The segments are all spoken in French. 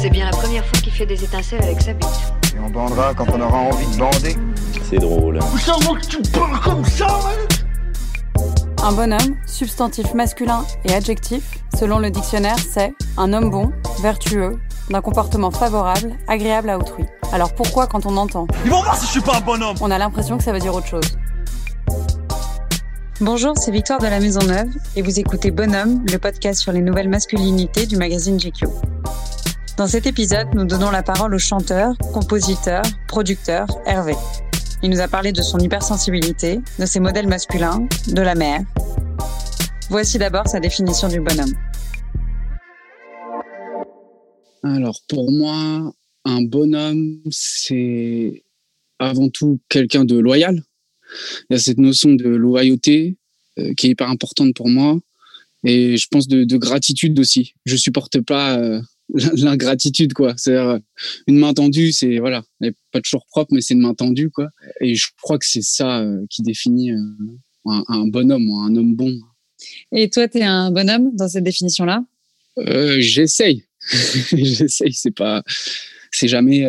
C'est bien la première fois qu'il fait des étincelles avec sa bite. Et on bandera quand on aura envie de bander. C'est drôle. Un bonhomme, substantif masculin et adjectif, selon le dictionnaire, c'est un homme bon, vertueux, d'un comportement favorable, agréable à autrui. Alors pourquoi quand on entend Ils vont voir si je suis pas un bonhomme On a l'impression que ça veut dire autre chose. Bonjour, c'est Victoire de la Maison Neuve et vous écoutez Bonhomme, le podcast sur les nouvelles masculinités du magazine GQ. Dans cet épisode, nous donnons la parole au chanteur, compositeur, producteur Hervé. Il nous a parlé de son hypersensibilité, de ses modèles masculins, de la mère. Voici d'abord sa définition du bonhomme. Alors pour moi, un bonhomme, c'est avant tout quelqu'un de loyal. Il y a cette notion de loyauté euh, qui est hyper importante pour moi. Et je pense de, de gratitude aussi. Je supporte pas euh, l'ingratitude, quoi. C'est-à-dire, euh, une main tendue, c'est, voilà, elle est pas toujours propre, mais c'est une main tendue, quoi. Et je crois que c'est ça euh, qui définit euh, un, un bonhomme ou un homme bon. Et toi, tu es un bonhomme dans cette définition-là? Euh, j'essaye. j'essaye, c'est pas, c'est jamais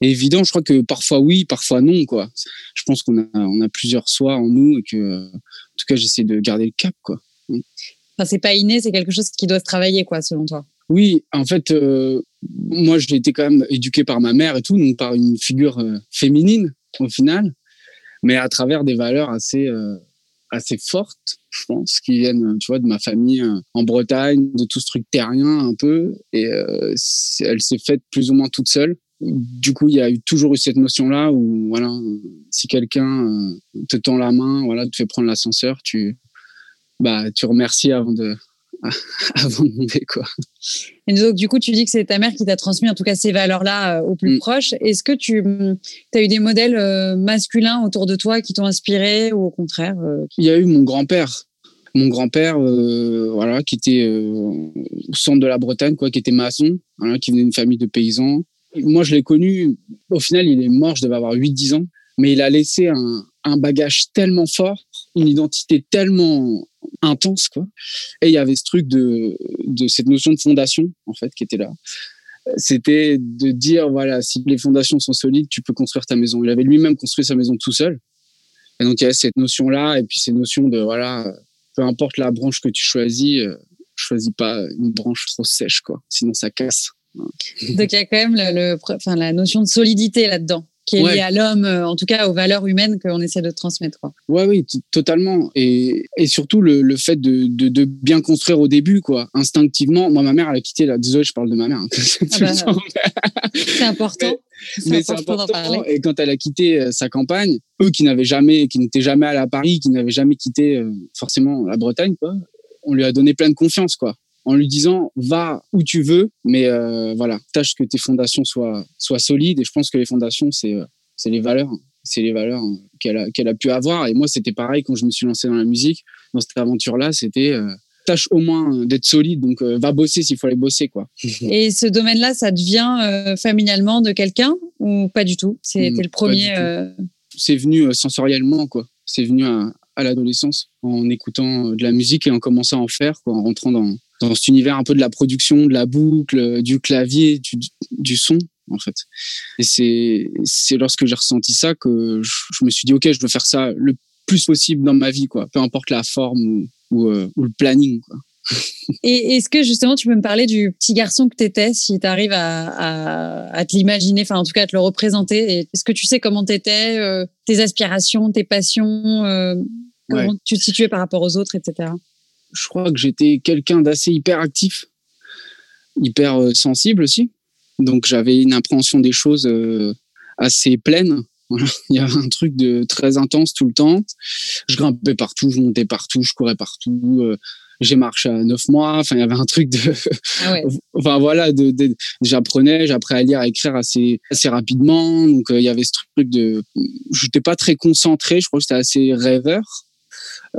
évident. Je crois que parfois oui, parfois non, quoi. Je pense qu'on a, on a plusieurs soi en nous et que, en tout cas, j'essaie de garder le cap, quoi. Enfin, c'est pas inné, c'est quelque chose qui doit se travailler, quoi, selon toi. Oui, en fait, euh, moi, j'ai été quand même éduqué par ma mère et tout, donc par une figure euh, féminine au final, mais à travers des valeurs assez euh, assez fortes, je pense, qui viennent, tu vois, de ma famille euh, en Bretagne, de tout ce truc terrien un peu, et euh, elle s'est faite plus ou moins toute seule. Du coup, il y a eu toujours eu cette notion-là où, voilà, euh, si quelqu'un euh, te tend la main, voilà, te fait prendre l'ascenseur, tu bah, tu remercies avant de avant de monter, quoi. Et donc, du coup, tu dis que c'est ta mère qui t'a transmis, en tout cas, ces valeurs-là euh, au plus Mm. proche. Est-ce que tu as eu des modèles euh, masculins autour de toi qui t'ont inspiré ou au contraire euh, Il y a eu mon grand-père. Mon grand-père, euh, voilà, qui était au centre de la Bretagne, quoi, qui était maçon, qui venait d'une famille de paysans. Moi, je l'ai connu. Au final, il est mort, je devais avoir 8-10 ans. Mais il a laissé un, un bagage tellement fort, une identité tellement intense, quoi. Et il y avait ce truc de, de cette notion de fondation, en fait, qui était là. C'était de dire, voilà, si les fondations sont solides, tu peux construire ta maison. Il avait lui-même construit sa maison tout seul. Et donc, il y a cette notion-là, et puis ces notions de, voilà, peu importe la branche que tu choisis, euh, choisis pas une branche trop sèche, quoi. Sinon, ça casse. Donc, il y a quand même le- enfin, la notion de solidité là-dedans, qui est Ouais. liée à l'homme, euh, en tout cas aux valeurs humaines qu'on essaie de transmettre. Ouais, oui, totalement. Et, et surtout, le, le fait de, de, de bien construire au début, quoi. Instinctivement, moi, ma mère, elle a quitté, là. Désolé, je parle de ma mère. hein. Ah bah, C'est important. mais C'est important parler. Et quand elle a quitté euh, sa campagne, eux qui n'avaient jamais, qui n'étaient jamais allés à Paris, qui n'avaient jamais quitté euh, forcément la Bretagne, quoi, on lui a donné plein de confiance, quoi, en lui disant va où tu veux, mais euh, voilà, tâche que tes fondations soient soient solides. Et je pense que les fondations, c'est euh, c'est les valeurs, c'est les valeurs hein, qu'elle a qu'elle a pu avoir. Et moi, c'était pareil quand je me suis lancé dans la musique, dans cette aventure-là, c'était euh, tâche au moins euh, d'être solide. Donc euh, va bosser s'il faut aller bosser, quoi. Et ce domaine-là, ça devient euh, familialement de quelqu'un ou pas du tout? C'était Mm, le premier. euh, c'est venu euh, sensoriellement quoi c'est venu à, à l'adolescence en écoutant euh, de la musique et en commençant à en faire quoi en rentrant dans dans cet univers un peu de la production de la boucle euh, du clavier du, du son en fait et c'est c'est lorsque j'ai ressenti ça que je, je me suis dit ok je veux faire ça le plus possible dans ma vie quoi peu importe la forme ou ou, euh, ou le planning quoi Et est-ce que justement tu peux me parler du petit garçon que tu étais, si tu arrives à, à, à te l'imaginer, enfin en tout cas à te le représenter? Est-ce que tu sais comment tu étais, tes aspirations, tes passions, euh, comment Ouais. tu te situais par rapport aux autres, etc. je crois que j'étais quelqu'un d'assez hyperactif, hyper euh, sensible aussi. Donc j'avais une appréhension des choses euh, assez pleine. Il y avait un truc de très intense tout le temps. Je grimpais partout, je montais partout, je courais partout. Euh, j'ai marché à neuf mois. Enfin, il y avait un truc de. Ah ouais. enfin voilà, de, j'apprenais, j'apprenais à lire, à écrire assez assez rapidement. Donc euh, il y avait ce truc de. J'étais pas très concentré. Je crois que j'étais assez rêveur.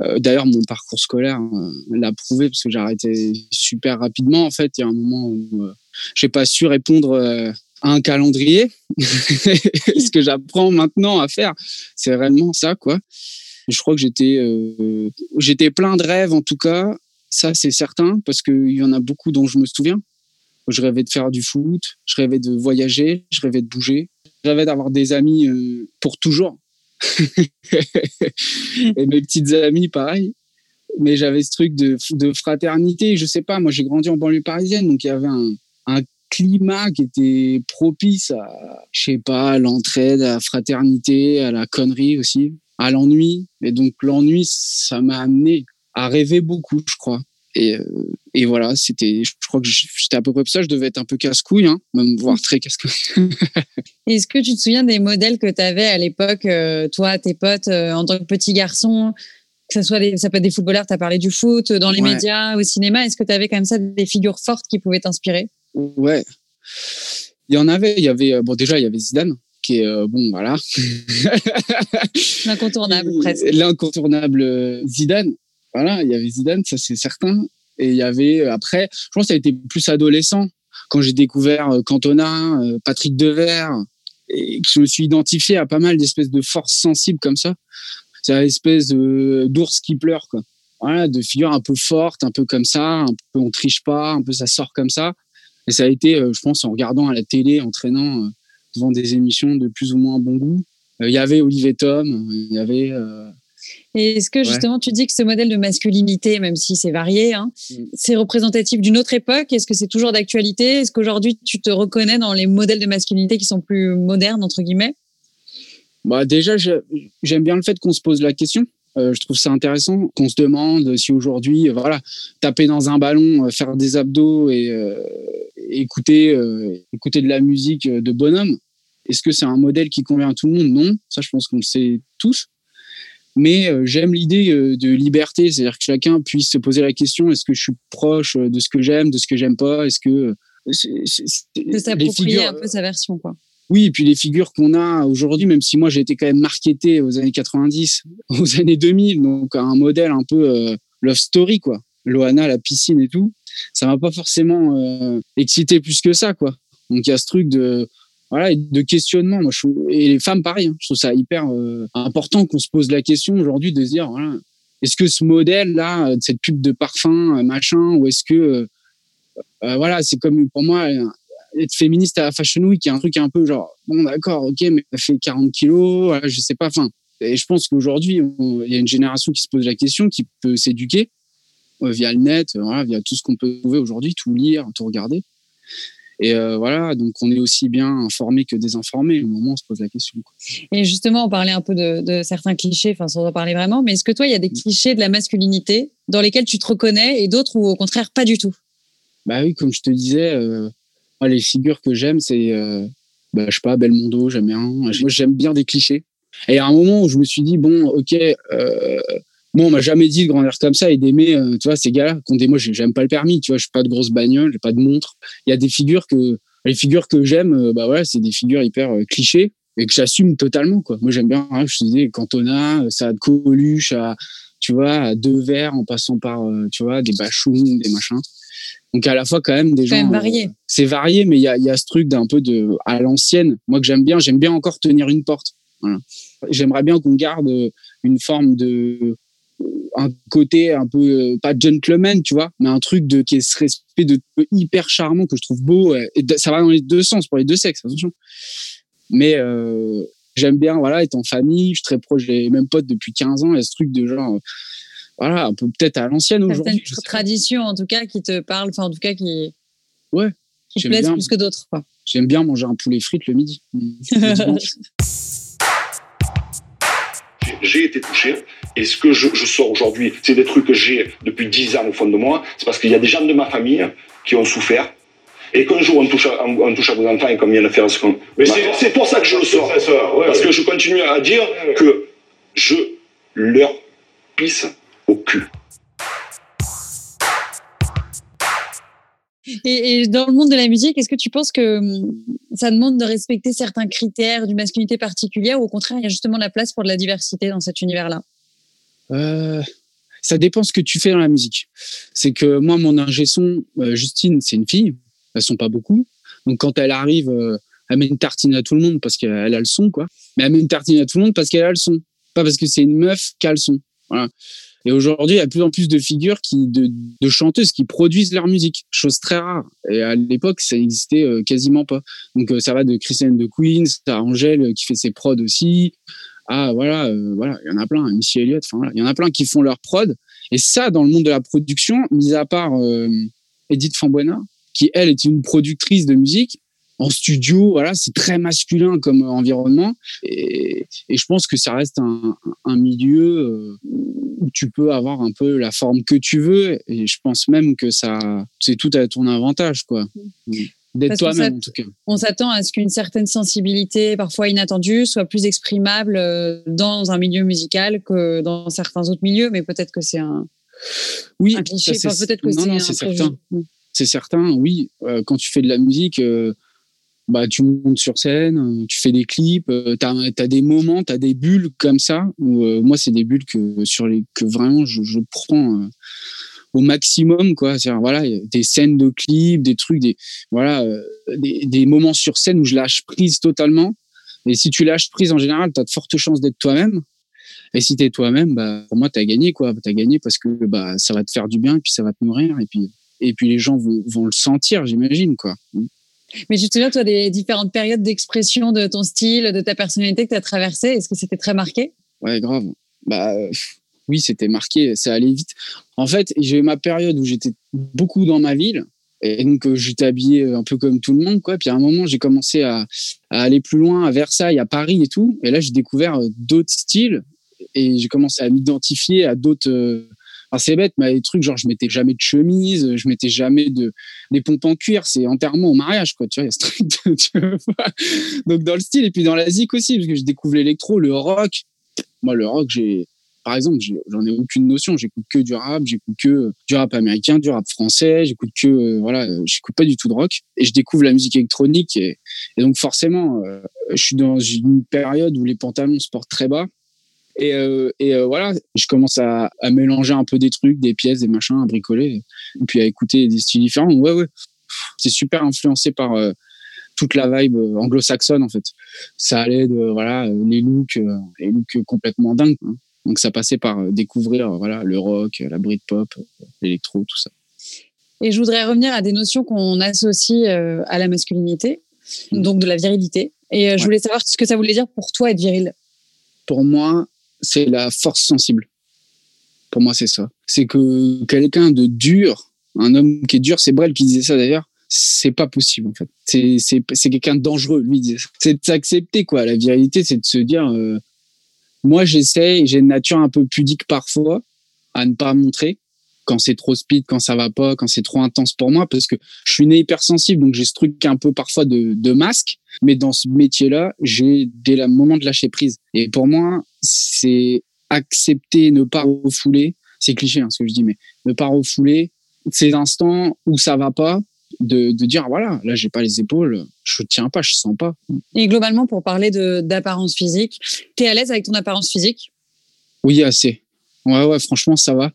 Euh, D'ailleurs, mon parcours scolaire l'a prouvé parce que j'ai arrêté super rapidement. En fait, il y a un moment où euh, j'ai pas su répondre euh, à un calendrier. ce que j'apprends maintenant à faire, c'est vraiment ça, quoi. Je crois que j'étais plein de rêves en tout cas ça, c'est certain, parce qu'il y en a beaucoup dont je me souviens. Je rêvais de faire du foot, je rêvais de voyager, je rêvais de bouger, je rêvais d'avoir des amis pour toujours. Et mes petites amies, pareil. Mais j'avais ce truc de, fraternité. Je sais pas, moi j'ai grandi en banlieue parisienne, donc il y avait un, climat qui était propice à, je sais pas, l'entraide, à la fraternité, à la connerie aussi, à l'ennui. Et donc l'ennui, ça m'a amené à rêver beaucoup, je crois. Et, euh, voilà, c'était, je crois que j'étais à peu près ça. Je devais être un peu casse-couille, hein, même voire très casse-couille. Est-ce que tu te souviens des modèles que tu avais à l'époque, euh, toi, tes potes, euh, en tant que petit garçon? Que ce soit des, ça peut être des footballeurs, tu as parlé du foot, dans les médias, au cinéma. Est-ce que tu avais quand même ça des figures fortes qui pouvaient t'inspirer? Ouais. Il y en avait. Il y avait, bon, déjà, il y avait Zidane, qui est, bon, voilà. L'incontournable, presque. L'incontournable Zidane. Voilà, il y avait Zidane, ça c'est certain. Et il y avait euh, après, je pense que ça a été plus adolescent quand j'ai découvert euh, Cantona, euh, Patrick Devers, et je me suis identifié à pas mal d'espèces de forces sensibles comme ça. C'est une espèce d'ours qui pleure, quoi. Voilà, de figures un peu fortes, un peu comme ça, un peu on triche pas, un peu ça sort comme ça. Et ça a été, je pense, en regardant à la télé, en traînant devant des émissions de plus ou moins bon goût. Il y avait Olivier Tom, il y avait et est-ce que justement tu dis que ce modèle de masculinité, même si c'est varié, hein, mm. c'est représentatif d'une autre époque? Est-ce que c'est toujours d'actualité? Est-ce qu'aujourd'hui tu te reconnais dans les modèles de masculinité qui sont plus modernes, entre guillemets? Bah Déjà, j'aime bien le fait qu'on se pose la question. Euh, je trouve ça intéressant qu'on se demande si aujourd'hui, euh, voilà, taper dans un ballon, euh, faire des abdos et écouter, écouter de la musique de bonhomme, est-ce que c'est un modèle qui convient à tout le monde? Non, ça je pense qu'on le sait tous. Mais euh, j'aime l'idée euh, de liberté, c'est-à-dire que chacun puisse se poser la question est-ce que je suis proche euh, de ce que j'aime, de ce que j'aime pas Est-ce que de s'approprier un peu sa version, quoi. Oui, et puis les figures qu'on a aujourd'hui, même si moi j'ai été quand même marketé aux années 90, aux années 2000, donc un modèle un peu love story, quoi. Loana, la piscine et tout, ça m'a pas forcément excité plus que ça, quoi. Donc il y a ce truc de voilà, de questionnement. Moi, je, et les femmes, pareil. Hein. je trouve ça hyper euh, important qu'on se pose la question aujourd'hui de se dire, est-ce que ce modèle-là, euh, cette pub de parfum, euh, machin, ou est-ce que, voilà, c'est comme pour moi, être féministe à la Fashion Week, qui est un truc un peu genre, bon, d'accord, ok, mais elle fait 40 kilos, voilà, je sais pas, enfin. Et je pense qu'aujourd'hui, il y a une génération qui se pose la question, qui peut s'éduquer via le net, via tout ce qu'on peut trouver aujourd'hui, tout lire, tout regarder. Et euh, voilà, donc on est aussi bien informé que désinformé. Au moment où on se pose la question. Et justement, on parlait un peu de, certains clichés, enfin sans en parler vraiment, mais est-ce que toi, il y a des clichés de la masculinité dans lesquels tu te reconnais et d'autres où au contraire pas du tout? Bah oui, comme je te disais, euh, les figures que j'aime, c'est, euh, bah, je sais pas, Belmondo, j'aime bien. Moi, j'aime bien des clichés. Et à un moment où je me suis dit, bon, ok, moi, on m'a jamais dit de grandir comme ça et d'aimer, euh, tu vois, ces gars-là. Moi, j'aime pas le permis, tu vois, je suis pas de grosse bagnole, j'ai pas de montre. Il y a des figures que, les figures que j'aime, euh, bah voilà, c'est des figures hyper euh, clichés et que j'assume totalement, quoi. Moi, j'aime bien, hein, je te disais, Cantona, ça de Coluche à, tu vois, à deux verres en passant par, tu vois, des bachouns, des machins. Donc, à la fois, quand même, des gens. varié. c'est varié, mais il y a, y a ce truc d'un peu de, à l'ancienne. Moi, que j'aime bien, j'aime bien encore tenir une porte. Voilà. J'aimerais bien qu'on garde une forme de, un côté un peu euh, pas gentleman tu vois mais un truc de qui est ce respect de hyper charmant que je trouve beau et ça va dans les deux sens pour les deux sexes attention. Mais euh, j'aime bien voilà être en famille je suis très proche j'ai même potes depuis 15 ans et ce truc de genre euh, voilà un peu peut-être à l'ancienne aujourd'hui tradition en tout cas qui te parle enfin en tout cas qui ouais qui plaisent plus que d'autres j'aime bien manger un poulet frites le midi j'ai été touché. Et ce que je, sors aujourd'hui, c'est des trucs que j'ai depuis 10 ans au fond de moi. C'est parce qu'il y a des gens de ma famille qui ont souffert. et qu'un jour on touche, à, on touche à vos enfants et qu'on vient de faire ce qu'on. Mais c'est pour ça que je le sors. parce que je continue à dire que je leur pisse au cul. Et, dans le monde de la musique, est-ce que tu penses que hum, ça demande de respecter certains critères d'une masculinité particulière ou au contraire, il y a justement la place pour de la diversité dans cet univers-là? Euh, Ça dépend ce que tu fais dans la musique. C'est que moi, mon ingé son, euh, Justine, c'est une fille. Elles sont pas beaucoup. Donc quand elle arrive, euh, elle met une tartine à tout le monde parce qu'elle a le son, quoi. Mais elle met une tartine à tout le monde parce qu'elle a le son. Pas parce que c'est une meuf qui a le son. Voilà. Et aujourd'hui, il y a de plus en plus de figures qui, de, chanteuses qui produisent leur musique, chose très rare. Et à l'époque, ça n'existait euh, quasiment pas. Donc euh, ça va de Christiane de Queens, à Angèle euh, qui fait ses prods aussi. Ah voilà, voilà, il y en a plein, Missy Elliott, enfin voilà, il y en a plein qui font leur prod. Et ça, dans le monde de la production, mis à part Edith Fambuena, qui elle est une productrice de musique, en studio, voilà, c'est très masculin comme environnement. Et, je pense que ça reste un, milieu où tu peux avoir un peu la forme que tu veux. Et je pense même que ça, c'est tout à ton avantage, quoi. D'être toi-même, en tout cas. On s'attend à ce qu'une certaine sensibilité, parfois inattendue, soit plus exprimable euh, dans un milieu musical que dans certains autres milieux, mais peut-être que c'est un, oui, un cliché. peut-être que c'est certain. C'est certain, oui. Euh, quand tu fais de la musique, bah, tu montes sur scène, euh, tu fais des clips, euh, tu as, des moments, tu as des bulles comme ça, où euh, moi, c'est des bulles que, sur les, que vraiment je, je prends au maximum, quoi. C'est voilà, des scènes de clips, des trucs, des, voilà, des, des, moments sur scène où je lâche prise totalement. Et si tu lâches prise en général, tu as de fortes chances d'être toi-même. Et si tu es toi-même, bah, pour moi, tu as gagné, quoi. Tu as gagné parce que bah, ça va te faire du bien, et puis ça va te nourrir, et puis, et puis les gens vont, vont le sentir, j'imagine, quoi. Mais tu te souviens, toi, des différentes périodes d'expression de ton style, de ta personnalité que tu as traversé Est-ce que c'était très marqué? Ouais, grave. Bah, oui, c'était marqué, ça allait vite. En fait, j'ai eu ma période où j'étais beaucoup dans ma ville. Et donc, euh, j'étais habillé un peu comme tout le monde, quoi. Puis à un moment, j'ai commencé à, aller plus loin, à Versailles, à Paris et tout. Et là, j'ai découvert euh, d'autres styles. Et j'ai commencé à m'identifier à d'autres euh, c'est bête, mais des trucs genre je mettais jamais de chemise, je mettais jamais de des pompes en cuir, c'est enterrement au mariage quoi, tu vois, y a ce truc Donc dans le style et puis dans la zik aussi parce que je découvre l'électro, le rock. Moi le rock, j'ai par exemple, j'en ai aucune notion, j'écoute que du rap, j'écoute que du rap américain, du rap français, j'écoute que euh, voilà, j'écoute pas du tout de rock. Et je découvre la musique électronique et, donc forcément euh, je suis dans une période où les pantalons se portent très bas et, euh, et euh, voilà, je commence à, à, mélanger un peu des trucs, des pièces, des machins, à bricoler, et puis à écouter des styles différents. Ouais, ouais. C'est super influencé par euh, toute la vibe anglo-saxonne, en fait. Ça allait de, voilà, les looks, les looks complètement dingues. Hein. Donc ça passait par découvrir, voilà, le rock, la Britpop, l'électro, tout ça. Et je voudrais revenir à des notions qu'on associe à la masculinité, mmh. donc de la virilité. Et je voulais savoir ce que ça voulait dire pour toi être viril. Pour moi, c'est la force sensible. Pour moi, c'est ça. C'est que quelqu'un de dur, un homme qui est dur, c'est Brel qui disait ça d'ailleurs, c'est pas possible en fait. C'est c'est c'est quelqu'un de dangereux, lui disait C'est de s'accepter quoi. La virilité, c'est de se dire, euh, moi j'essaie, j'ai une nature un peu pudique parfois à ne pas montrer quand c'est trop speed, quand ça va pas, quand c'est trop intense pour moi, parce que je suis né hypersensible, donc j'ai ce truc un peu parfois de, de masque. Mais dans ce métier-là, j'ai dès le moment de lâcher prise. Et pour moi, c'est accepter, ne pas refouler. C'est cliché hein, ce que je dis, mais ne pas refouler ces instants où ça va pas, de, de dire voilà, là j'ai pas les épaules, je tiens pas, je sens pas. Et globalement, pour parler d'apparence physique, tu es à l'aise avec ton apparence physique? Oui, assez. Ouais, ouais, franchement, ça va.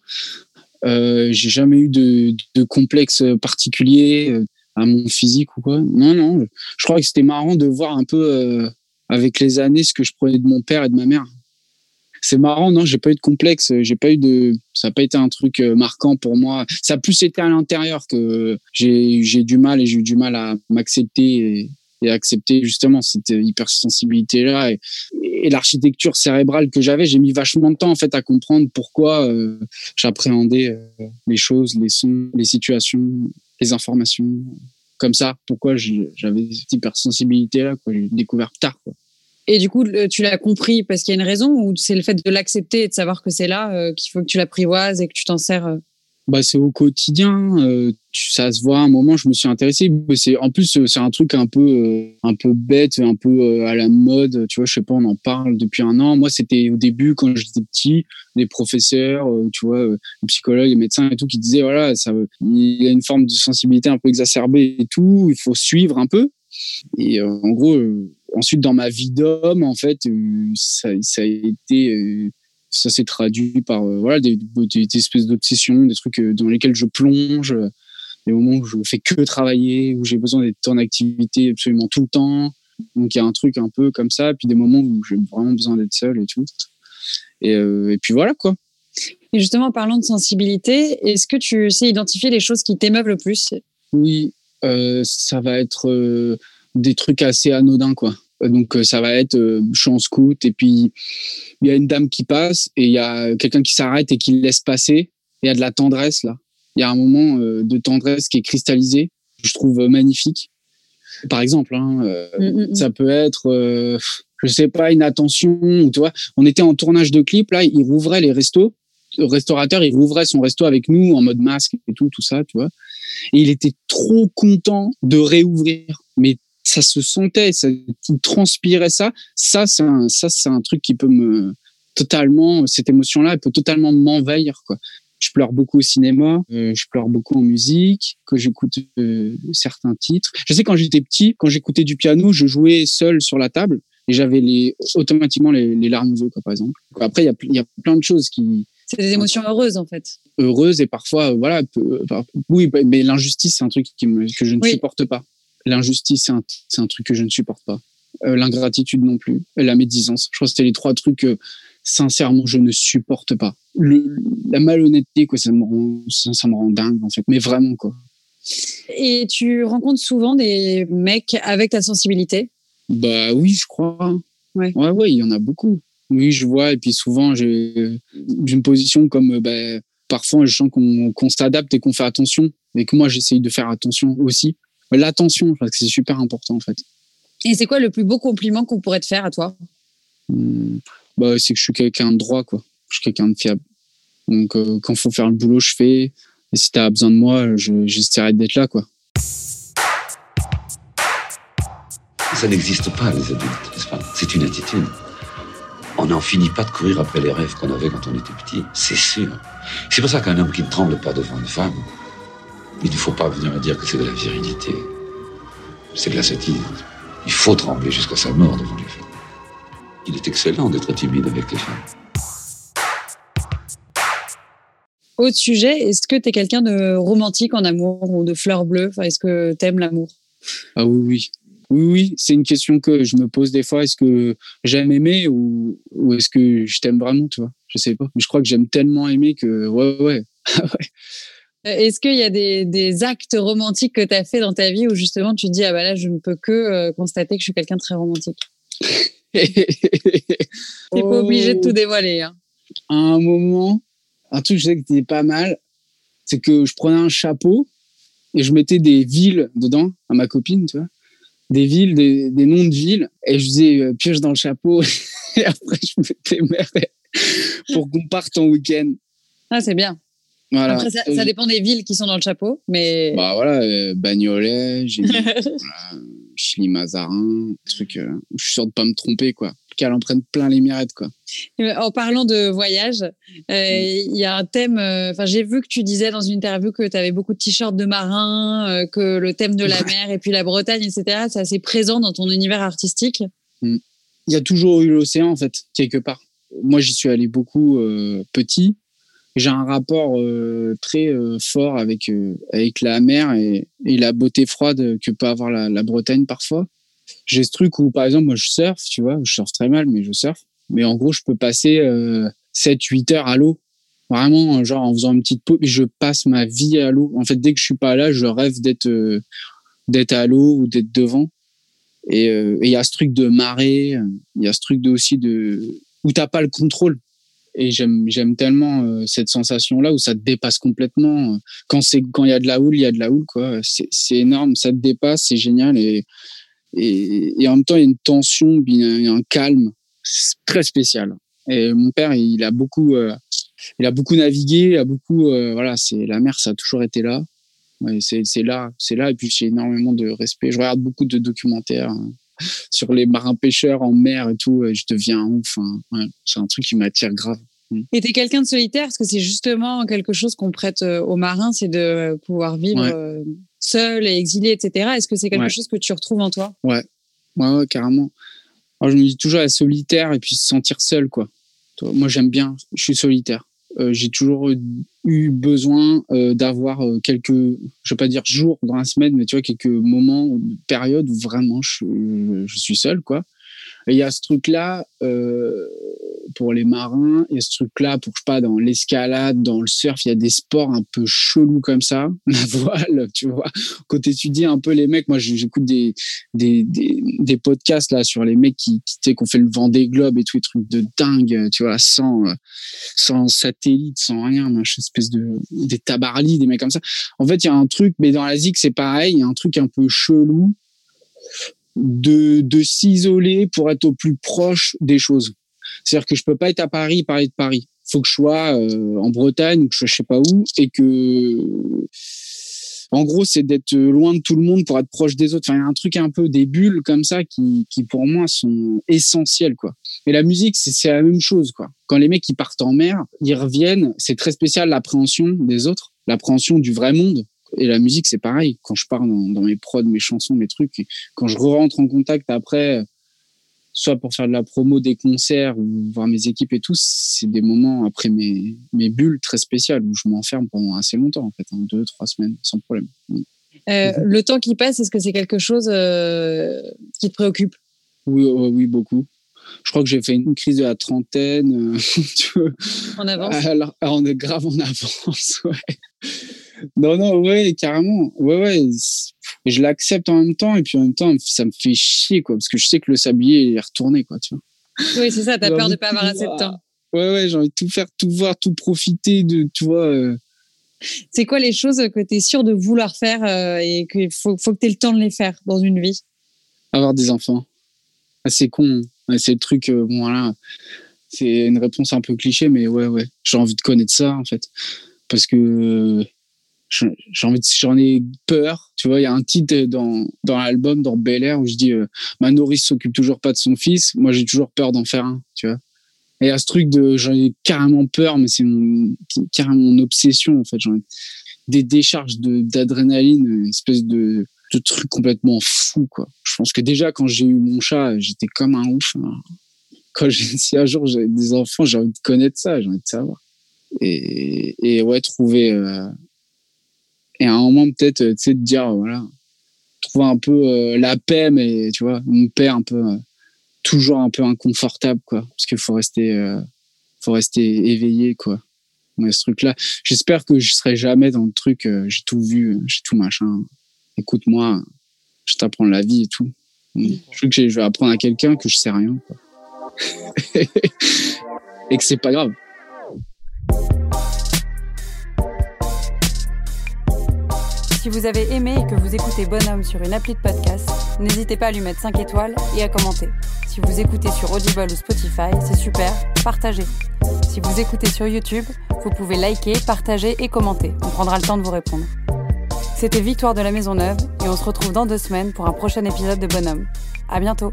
Euh, j'ai jamais eu de, de complexe particulier euh, à mon physique ou quoi. Non, non. Je crois que c'était marrant de voir un peu euh, avec les années ce que je prenais de mon père et de ma mère. C'est marrant, non, j'ai pas eu de complexe, j'ai pas eu de, ça n'a pas été un truc marquant pour moi. Ça a plus été à l'intérieur que j'ai, du mal et j'ai eu du mal à m'accepter et accepter justement cette hypersensibilité là et, l'architecture cérébrale que j'avais j'ai mis vachement de temps en fait à comprendre pourquoi euh, j'appréhendais euh, les choses les sons les situations les informations comme ça. Pourquoi j'avais cette hypersensibilité là quoi. J'ai découvert tard quoi. Et du coup, tu l'as compris parce qu'il y a une raison ou c'est le fait de l'accepter et de savoir que c'est là euh, qu'il faut que tu l'apprivoises et que tu t'en sers bah c'est au quotidien euh, ça se voit à un moment je me suis intéressé c'est en plus c'est un truc un peu euh, un peu bête un peu euh, à la mode tu vois je sais pas on en parle depuis un an. Moi c'était au début quand j'étais petit des professeurs tu vois les psychologues les médecins et tout qui disaient voilà ça il y a une forme de sensibilité un peu exacerbée et tout il faut suivre un peu. Et en gros ensuite dans ma vie d'homme en fait ça, ça a été ça s'est traduit par euh, voilà des, des, espèces d'obsessions, des trucs euh, dans lesquels je plonge, euh, des moments où je fais que travailler, où j'ai besoin d'être en activité absolument tout le temps. Donc il y a un truc un peu comme ça, puis des moments où j'ai vraiment besoin d'être seul et tout. Et, et, puis voilà quoi. Et justement, en parlant de sensibilité, est-ce que tu sais identifier les choses qui t'émeuvent le plus? Oui, euh, ça va être des trucs assez anodins quoi. Donc ça va être je suis en scout et puis il y a une dame qui passe et il y a quelqu'un qui s'arrête et qui laisse passer. Il y a de la tendresse là. Il y a un moment euh, de tendresse qui est cristallisé, je trouve euh, magnifique. Par exemple, hein, euh, mm, mm, mm. ça peut être, je sais pas, une attention. Ou tu vois, on était en tournage de clip là, il rouvrait les restos. Le restaurateur, il rouvrait son resto avec nous en mode masque et tout, tout ça, tu vois. Et il était trop content de réouvrir, mais ça se sentait, ça, transpirait ça. Ça, c'est un, ça, c'est un truc qui peut me totalement, cette émotion-là, elle peut totalement m'envahir, quoi. Je pleure beaucoup au cinéma, euh, je pleure beaucoup en musique, que j'écoute euh, certains titres. Je sais quand j'étais petit, quand j'écoutais du piano, je jouais seul sur la table et j'avais les automatiquement les, les larmes aux yeux, quoi, par exemple. Après, il y a, y a plein de choses qui. C'est des émotions heureuses, en fait. Heureuses et parfois, euh, voilà, oui, mais l'injustice, c'est un truc qui me, que je ne supporte pas. L'injustice, c'est un, truc que je ne supporte pas. Euh, l'ingratitude non plus. la médisance. Je crois que c'était les trois trucs que, sincèrement, je ne supporte pas. la malhonnêteté, quoi, ça me, rend, ça, me rend dingue, en fait. Mais vraiment, quoi. Et tu rencontres souvent des mecs avec ta sensibilité? Bah oui, je crois. Ouais. Ouais, ouais, il y en a beaucoup. Oui, je vois. Et puis souvent, j'ai une position comme, bah, parfois, je sens qu'on s'adapte et qu'on fait attention. Et que moi, j'essaye de faire attention aussi l'attention, parce que c'est super important en fait. Et c'est quoi le plus beau compliment qu'on pourrait te faire à toi? Hmm. bah, C'est que je suis quelqu'un de droit, quoi. Je suis quelqu'un de fiable. Donc euh, quand il faut faire le boulot, je fais. Et si tu as besoin de moi, j'essaierai d'être là, quoi. Ça n'existe pas, les adultes, n'est-ce pas? C'est une attitude. On n'en finit pas de courir après les rêves qu'on avait quand on était petit, c'est sûr. C'est pour ça qu'un homme qui ne tremble pas devant une femme, il ne faut pas venir me dire que c'est de la virilité. C'est de la satire. Il faut trembler jusqu'à sa mort devant les femmes. Il est excellent d'être timide avec les femmes. Autre sujet, est-ce que tu es quelqu'un de romantique en amour ou de fleur bleue Est-ce que tu aimes l'amour? Ah oui, oui. Oui, oui, c'est une question que je me pose des fois. Est-ce que j'aime aimer ou, ou est-ce que je t'aime vraiment, tu vois? Je sais pas. Mais je crois que j'aime tellement aimer que, ouais, ouais. Euh, est-ce qu'il y a des, actes romantiques que tu as fait dans ta vie où justement tu te dis, ah bah là, je ne peux que euh, constater que je suis quelqu'un de très romantique? T'es pas obligé de tout dévoiler. Hein. À un moment, un truc je sais que c'était pas mal, c'est que je prenais un chapeau et je mettais des villes dedans à ma copine, tu vois. Des villes, des, noms de villes, et je faisais euh, pioche dans le chapeau, et après je mettais mère pour qu'on parte en week-end. Ah, c'est bien. Après, ça, euh, dépend des villes qui sont dans le chapeau, mais. Bah voilà, euh, Bagnolet, j'ai Chili Mazarin, truc. Euh, je suis sûr de pas me tromper, quoi. Qu'elle en prenne plein les mirettes, quoi. En parlant de voyage, mm. il y a un thème. Enfin, j'ai vu que tu disais dans une interview que tu avais beaucoup de t-shirts de marins, que le thème de la mer et puis la Bretagne, etc. C'est assez présent dans ton univers artistique. Mm. Il y a toujours eu l'océan, en fait, quelque part. Moi, j'y suis allé beaucoup petit j'ai un rapport euh, très euh, fort avec euh, avec la mer et, et, la beauté froide que peut avoir la, la Bretagne parfois. J'ai ce truc où par exemple moi je surfe, tu vois, je surfe très mal mais je surfe. Mais en gros je peux passer 7-8 heures à l'eau. Vraiment genre en faisant une petite pause, je passe ma vie à l'eau. En fait dès que je suis pas là, je rêve d'être d'être à l'eau ou d'être devant. Et il y a ce truc de marée, il y a ce truc de aussi de où t'as pas le contrôle et j'aime j'aime tellement euh, cette sensation là où ça te dépasse complètement quand c'est quand il y a de la houle il y a de la houle quoi c'est c'est énorme ça te dépasse c'est génial et, et, et en même temps il y a une tension il y a un calme très spécial et mon père il a beaucoup euh, il a beaucoup navigué, il a beaucoup, voilà, c'est la mer, ça a toujours été là. Ouais, c'est là, c'est là. Et puis j'ai énormément de respect. Je regarde beaucoup de documentaires hein, sur les marins pêcheurs en mer et tout. Et je deviens ouf. Hein. c'est un truc qui m'attire grave. Mm. Et t'es quelqu'un de solitaire parce que c'est justement quelque chose qu'on prête euh, aux marins, c'est de pouvoir vivre euh, seul et exilé, etc. Est-ce que c'est quelque chose que tu retrouves en toi? Ouais. ouais, carrément. Alors, je me dis toujours être solitaire et puis se sentir seul, quoi. Moi, j'aime bien. Je suis solitaire. Euh, j'ai toujours eu besoin d'avoir quelques, je vais pas dire jours dans la semaine, mais tu vois quelques moments, périodes où vraiment je, je suis seul, quoi. Et il y a ce truc-là euh, pour les marins, a ce truc-là pour, je sais pas, dans l'escalade, dans le surf, il y a des sports un peu chelous comme ça. La voile, tu vois. Quand tu un peu les mecs, moi j'écoute des, des, des, podcasts là sur les mecs qui, qui, ont fait le vent des globes et tout, des trucs de dingue, tu vois, sans, sans satellite, sans rien, une espèce de, des tabarlis, des mecs comme ça. En fait, il y a un truc, mais dans la ZIC, c'est pareil, il y a un truc un peu chelou de, de s'isoler pour être au plus proche des choses. C'est-à-dire que je peux pas être à Paris parler de Paris. Faut que je sois euh, en Bretagne ou que je sais pas où et que en gros, c'est d'être loin de tout le monde pour être proche des autres. Enfin, il y a un truc un peu des bulles comme ça qui, qui pour moi sont essentielles, quoi. Et la musique, c'est la même chose, quoi. Quand les mecs qui partent en mer, ils reviennent, c'est très spécial l'appréhension des autres, l'appréhension du vrai monde. Et la musique, c'est pareil. Quand je pars dans, mes prods, mes chansons, mes trucs, quand je rentre en contact après, soit pour faire de la promo des concerts ou voir mes équipes et tout, c'est des moments après mes, mes bulles très spéciales où je m'enferme pendant assez longtemps, en fait, hein, deux, trois semaines, sans problème. Euh, le temps qui passe, est-ce que c'est quelque chose euh, qui te préoccupe? Oui, oui, beaucoup. Je crois que j'ai fait une crise de la trentaine. Euh, en avance Alors, on est grave en avance, ouais non, non, ouais, carrément. Ouais, ouais. Je l'accepte en même temps, et puis en même temps, ça me fait chier, quoi, parce que je sais que le sablier est retourné, quoi, tu vois. Oui, c'est ça, t'as peur de pas avoir assez de temps. Ouais, ouais, j'ai envie de tout faire, tout voir, tout profiter de, tu vois. Euh. C'est quoi les choses que tu es sûr de vouloir faire euh, et qu'il faut, faut que tu aies le temps de les faire dans une vie? Avoir des enfants. Ah, c'est con. Hein. c'est le truc, euh, bon, voilà. C'est une réponse un peu cliché, mais ouais, ouais. J'ai envie de connaître ça, en fait. Parce que j'ai envie j'en ai peur tu vois. Il y a un titre dans dans l'album dans Bel Air où je dis euh, ma nourrice s'occupe toujours pas de son fils. Moi j'ai toujours peur d'en faire un tu vois. Et a ce truc de j'en ai carrément peur mais c'est carrément mon obsession en fait. J'en ai des décharges de d'adrénaline une espèce de truc complètement fou quoi. Je pense que déjà quand j'ai eu mon chat j'étais comme un ouf hein. quand j'ai si un jour j'ai des enfants j'ai envie de connaître ça j'ai envie de savoir. Et, et ouais trouver euh, et à un moment peut-être tu sais de dire voilà trouver un peu euh, la paix mais tu vois une paix un peu euh, toujours un peu inconfortable quoi. Parce qu'il faut rester euh, faut rester éveillé quoi mais ce truc là j'espère que je serai jamais dans le truc j'ai tout vu j'ai tout machin. Écoute-moi je t'apprends la vie et tout. Je veux que je vais apprendre à quelqu'un que je sais rien quoi. et que c'est pas grave Si vous avez aimé et que vous écoutez Bonhomme sur une appli de podcast, n'hésitez pas à lui mettre 5 étoiles et à commenter. Si vous écoutez sur Audible ou Spotify, c'est super, partagez. Si vous écoutez sur YouTube, vous pouvez liker, partager et commenter. On prendra le temps de vous répondre. C'était Victoire de la Maison Neuve et on se retrouve dans deux semaines pour un prochain épisode de Bonhomme. À bientôt!